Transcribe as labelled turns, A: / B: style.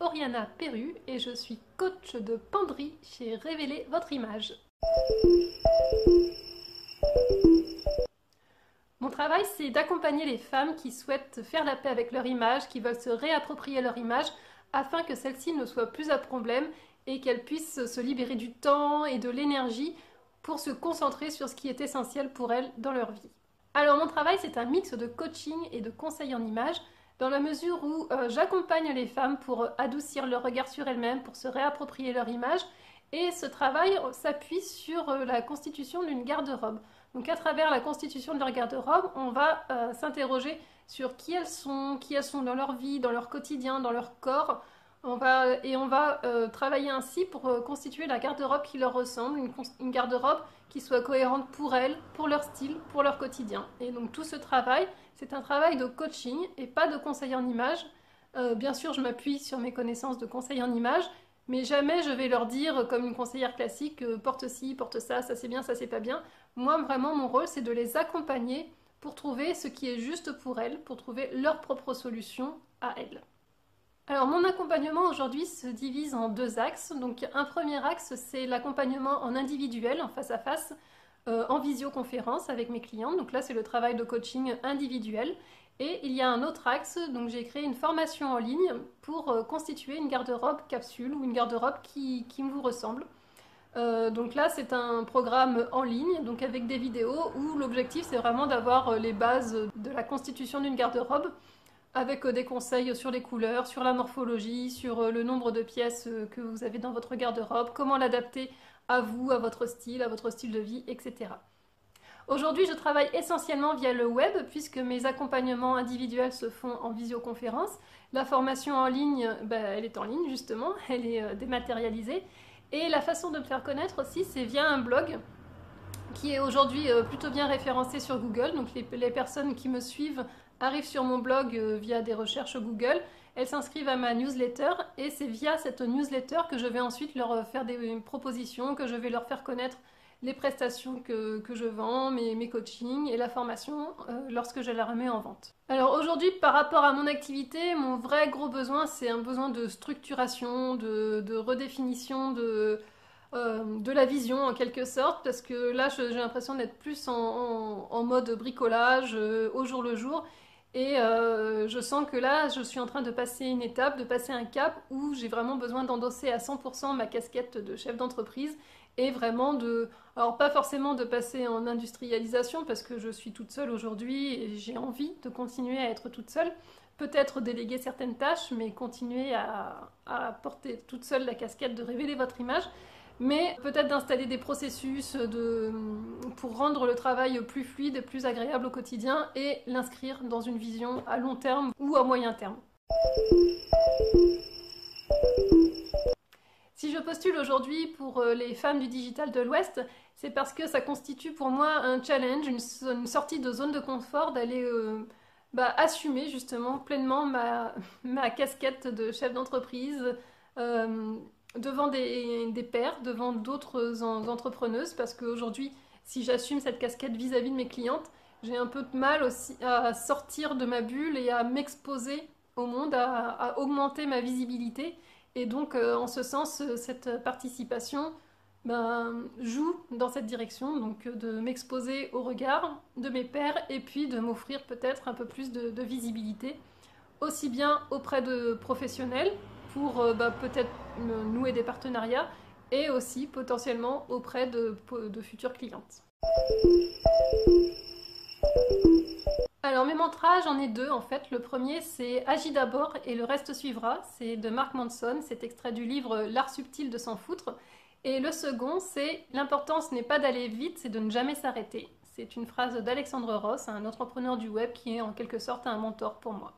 A: Oriana Perru et je suis coach de penderie chez Révéler votre image. Mon travail, c'est d'accompagner les femmes qui souhaitent faire la paix avec leur image, qui veulent se réapproprier leur image afin que celle-ci ne soit plus un problème et qu'elles puissent se libérer du temps et de l'énergie pour se concentrer sur ce qui est essentiel pour elles dans leur vie. Alors mon travail, c'est un mix de coaching et de conseils en image dans la mesure où euh, j'accompagne les femmes pour adoucir leur regard sur elles-mêmes, pour se réapproprier leur image. Et ce travail s'appuie sur euh, la constitution d'une garde-robe. Donc à travers la constitution de leur garde-robe, on va euh, s'interroger sur qui elles sont, qui elles sont dans leur vie, dans leur quotidien, dans leur corps. Et on va travailler ainsi pour constituer la garde-robe qui leur ressemble, une, garde-robe qui soit cohérente pour elles, pour leur style, pour leur quotidien. Et donc tout ce travail, c'est un travail de coaching et pas de conseil en image. Euh, bien sûr, je m'appuie sur mes connaissances de conseil en image, mais jamais je vais leur dire, comme une conseillère classique, euh, porte ci, porte ça, ça c'est bien, ça c'est pas bien. Moi, vraiment, mon rôle, c'est de les accompagner pour trouver ce qui est juste pour elles, pour trouver leur propre solution à elles. Alors mon accompagnement aujourd'hui se divise en deux axes. Donc un premier axe c'est l'accompagnement en individuel, en face à face, euh, en visioconférence avec mes clients. Donc là, c'est le travail de coaching individuel. Et il y a un autre axe, donc j'ai créé une formation en ligne pour euh, constituer une garde-robe capsule ou une garde-robe qui, vous ressemble. Euh, donc là, c'est un programme en ligne, donc avec des vidéos où l'objectif c'est vraiment d'avoir les bases de la constitution d'une garde-robe avec des conseils sur les couleurs, sur la morphologie, sur le nombre de pièces que vous avez dans votre garde-robe, comment l'adapter à vous, à votre style, à votre style de vie, etc. Aujourd'hui, je travaille essentiellement via le web puisque mes accompagnements individuels se font en visioconférence. La formation en ligne, ben, elle est en ligne justement, elle est euh, dématérialisée. Et la façon de me faire connaître aussi, c'est via un blog qui est aujourd'hui euh, plutôt bien référencé sur Google. Donc les, personnes qui me suivent arrivent sur mon blog euh, via des recherches Google elles s'inscrivent à ma newsletter et c'est via cette newsletter que je vais ensuite leur faire des propositions, que je vais leur faire connaître les prestations que, je vends, mes, mes, coachings et la formation euh, lorsque je la remets en vente. Alors aujourd'hui, par rapport à mon activité, mon vrai gros besoin, c'est un besoin de structuration, de, redéfinition de, euh, de la vision en quelque sorte, parce que là, j'ai l'impression d'être plus en, mode bricolage euh, au jour le jour et euh, je sens que là, je suis en train de passer une étape, de passer un cap où j'ai vraiment besoin d'endosser à 100% ma casquette de chef d'entreprise et vraiment de... Alors pas forcément de passer en industrialisation parce que je suis toute seule aujourd'hui et j'ai envie de continuer à être toute seule. Peut-être déléguer certaines tâches, mais continuer à, à porter toute seule la casquette de révéler votre image mais peut-être d'installer des processus pour rendre le travail plus fluide plus agréable au quotidien et l'inscrire dans une vision à long terme ou à moyen terme. Si je postule aujourd'hui pour euh, les femmes du digital de l'Ouest, c'est parce que ça constitue pour moi un challenge, une, sortie de zone de confort, d'aller euh, bah, assumer justement pleinement ma, casquette de chef d'entreprise, euh, devant des, des pairs, devant d'autres entrepreneuses, parce qu'aujourd'hui, si j'assume cette casquette vis-à-vis de mes clientes, j'ai un peu de mal aussi à sortir de ma bulle et à m'exposer au monde, à, augmenter ma visibilité. Et donc, euh, en ce sens, cette participation ben, joue dans cette direction, donc de m'exposer au regard de mes pairs et puis de m'offrir peut-être un peu plus de visibilité, aussi bien auprès de professionnels pour euh, bah, peut-être nouer des partenariats et aussi potentiellement auprès de, futures clientes. Alors mes mantras, j'en ai deux en fait. Le premier c'est Agis d'abord et le reste suivra. C'est de Mark Manson, c'est extrait du livre L'art subtil de s'en foutre. Et le second c'est L'importance n'est pas d'aller vite, c'est de ne jamais s'arrêter. C'est une phrase d'Alexandre Ross, un entrepreneur du web qui est en quelque sorte un mentor pour moi.